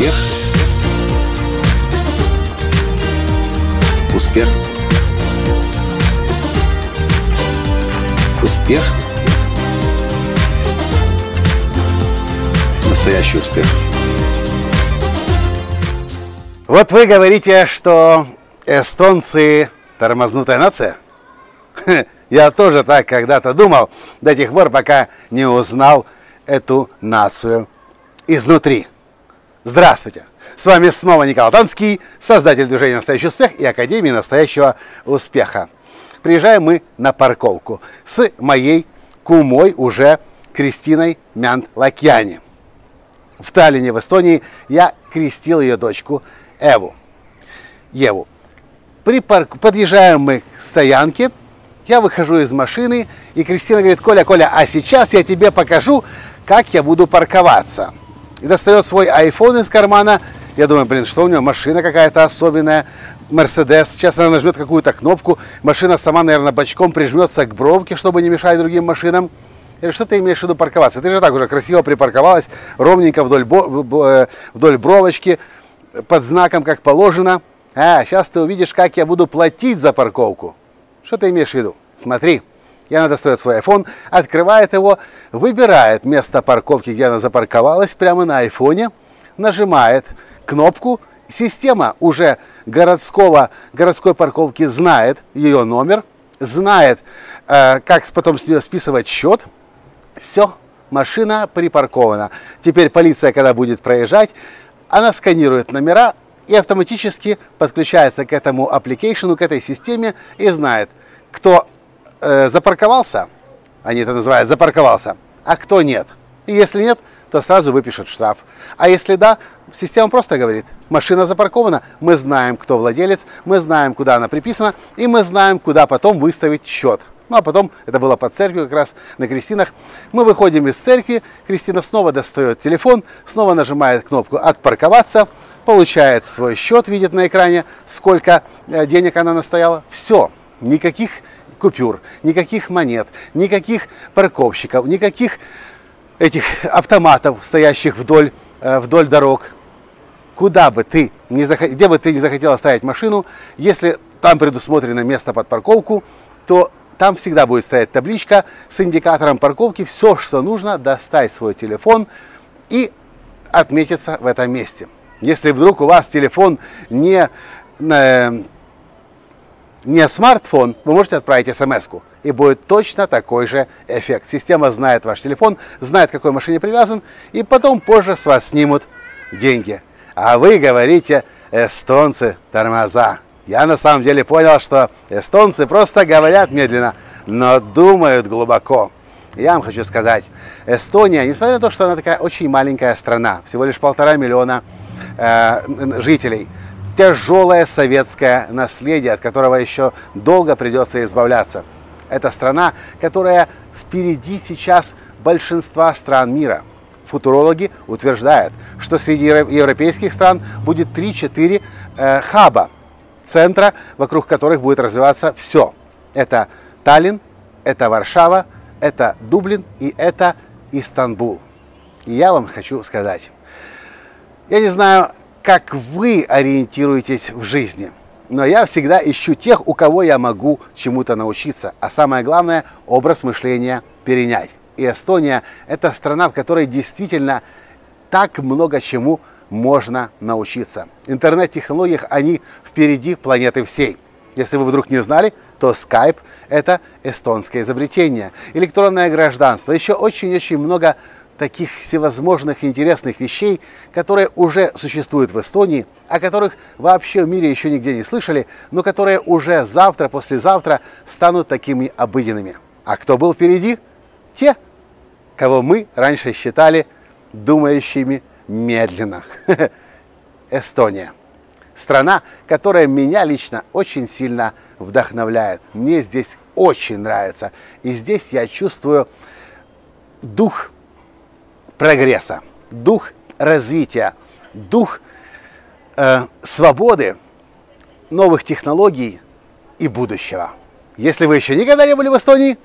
Успех. Успех. Успех. Настоящий успех. Вот вы говорите, что эстонцы тормознутая нация? Я тоже так когда-то думал, до тех пор, пока не узнал эту нацию изнутри. Здравствуйте! С вами снова Николай Танский, создатель движения «Настоящий успех» и Академии настоящего успеха. Приезжаем мы на парковку с моей кумой уже Кристиной Мянд-Лакьяни. В Таллине, в Эстонии, я крестил ее дочку Эву. Еву. При парк... Подъезжаем мы к стоянке, я выхожу из машины, и Кристина говорит, Коля, Коля, а сейчас я тебе покажу, как я буду парковаться. И достает свой iPhone из кармана. Я думаю, блин, что у него машина какая-то особенная, Мерседес. Сейчас она нажмет какую-то кнопку, машина сама, наверное, бочком прижмется к бровке, чтобы не мешать другим машинам. Говорю, что ты имеешь в виду парковаться? Ты же так уже красиво припарковалась, ровненько вдоль, бо- вдоль бровочки, под знаком, как положено. А, сейчас ты увидишь, как я буду платить за парковку. Что ты имеешь в виду? Смотри. И она достает свой iPhone, открывает его, выбирает место парковки, где она запарковалась, прямо на айфоне, нажимает кнопку. Система уже городского, городской парковки знает ее номер, знает, э, как потом с нее списывать счет. Все, машина припаркована. Теперь полиция, когда будет проезжать, она сканирует номера и автоматически подключается к этому application, к этой системе и знает, кто э, запарковался, они это называют запарковался, а кто нет. И если нет, то сразу выпишет штраф. А если да, система просто говорит, машина запаркована, мы знаем, кто владелец, мы знаем, куда она приписана, и мы знаем, куда потом выставить счет. Ну а потом, это было под церковью как раз на крестинах, мы выходим из церкви, Кристина снова достает телефон, снова нажимает кнопку «Отпарковаться», получает свой счет, видит на экране, сколько э, денег она настояла. Все, никаких купюр, никаких монет, никаких парковщиков, никаких этих автоматов, стоящих вдоль, э, вдоль дорог. Куда бы ты, не зах... где бы ты не захотела ставить машину, если там предусмотрено место под парковку, то там всегда будет стоять табличка с индикатором парковки. Все, что нужно, достать свой телефон и отметиться в этом месте. Если вдруг у вас телефон не, э, не смартфон, вы можете отправить смс и будет точно такой же эффект. Система знает ваш телефон, знает, к какой машине привязан, и потом позже с вас снимут деньги. А вы говорите, эстонцы тормоза. Я на самом деле понял, что эстонцы просто говорят медленно, но думают глубоко. Я вам хочу сказать, Эстония, несмотря на то, что она такая очень маленькая страна, всего лишь полтора миллиона э, жителей, тяжелое советское наследие, от которого еще долго придется избавляться. Это страна, которая впереди сейчас большинства стран мира. Футурологи утверждают, что среди европейских стран будет 3-4 э, хаба, центра, вокруг которых будет развиваться все. Это Таллин, это Варшава, это Дублин и это Истанбул. И я вам хочу сказать, я не знаю, как вы ориентируетесь в жизни, но я всегда ищу тех, у кого я могу чему-то научиться, а самое главное, образ мышления перенять. И Эстония – это страна, в которой действительно так много чему можно научиться. Интернет-технологиях они впереди планеты всей. Если вы вдруг не знали, то Skype – это эстонское изобретение. Электронное гражданство. Еще очень-очень много таких всевозможных интересных вещей, которые уже существуют в Эстонии, о которых вообще в мире еще нигде не слышали, но которые уже завтра, послезавтра станут такими обыденными. А кто был впереди? Те, кого мы раньше считали думающими медленно. Эстония. Страна, которая меня лично очень сильно вдохновляет. Мне здесь очень нравится. И здесь я чувствую дух прогресса, дух развития, дух э, свободы, новых технологий и будущего. Если вы еще никогда не были в Эстонии,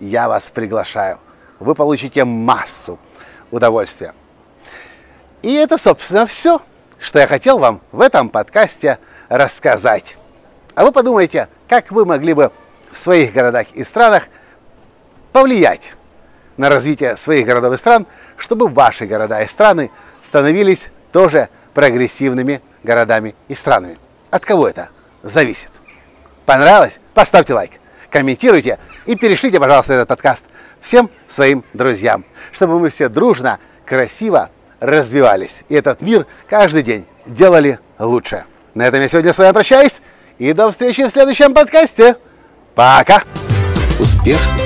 я вас приглашаю. Вы получите массу удовольствия. И это, собственно, все, что я хотел вам в этом подкасте рассказать. А вы подумайте, как вы могли бы в своих городах и странах повлиять на развитие своих городов и стран, чтобы ваши города и страны становились тоже прогрессивными городами и странами. От кого это зависит? Понравилось? Поставьте лайк, комментируйте и перешлите, пожалуйста, этот подкаст всем своим друзьям, чтобы мы все дружно, красиво развивались. И этот мир каждый день делали лучше. На этом я сегодня с вами прощаюсь. И до встречи в следующем подкасте. Пока! Успех!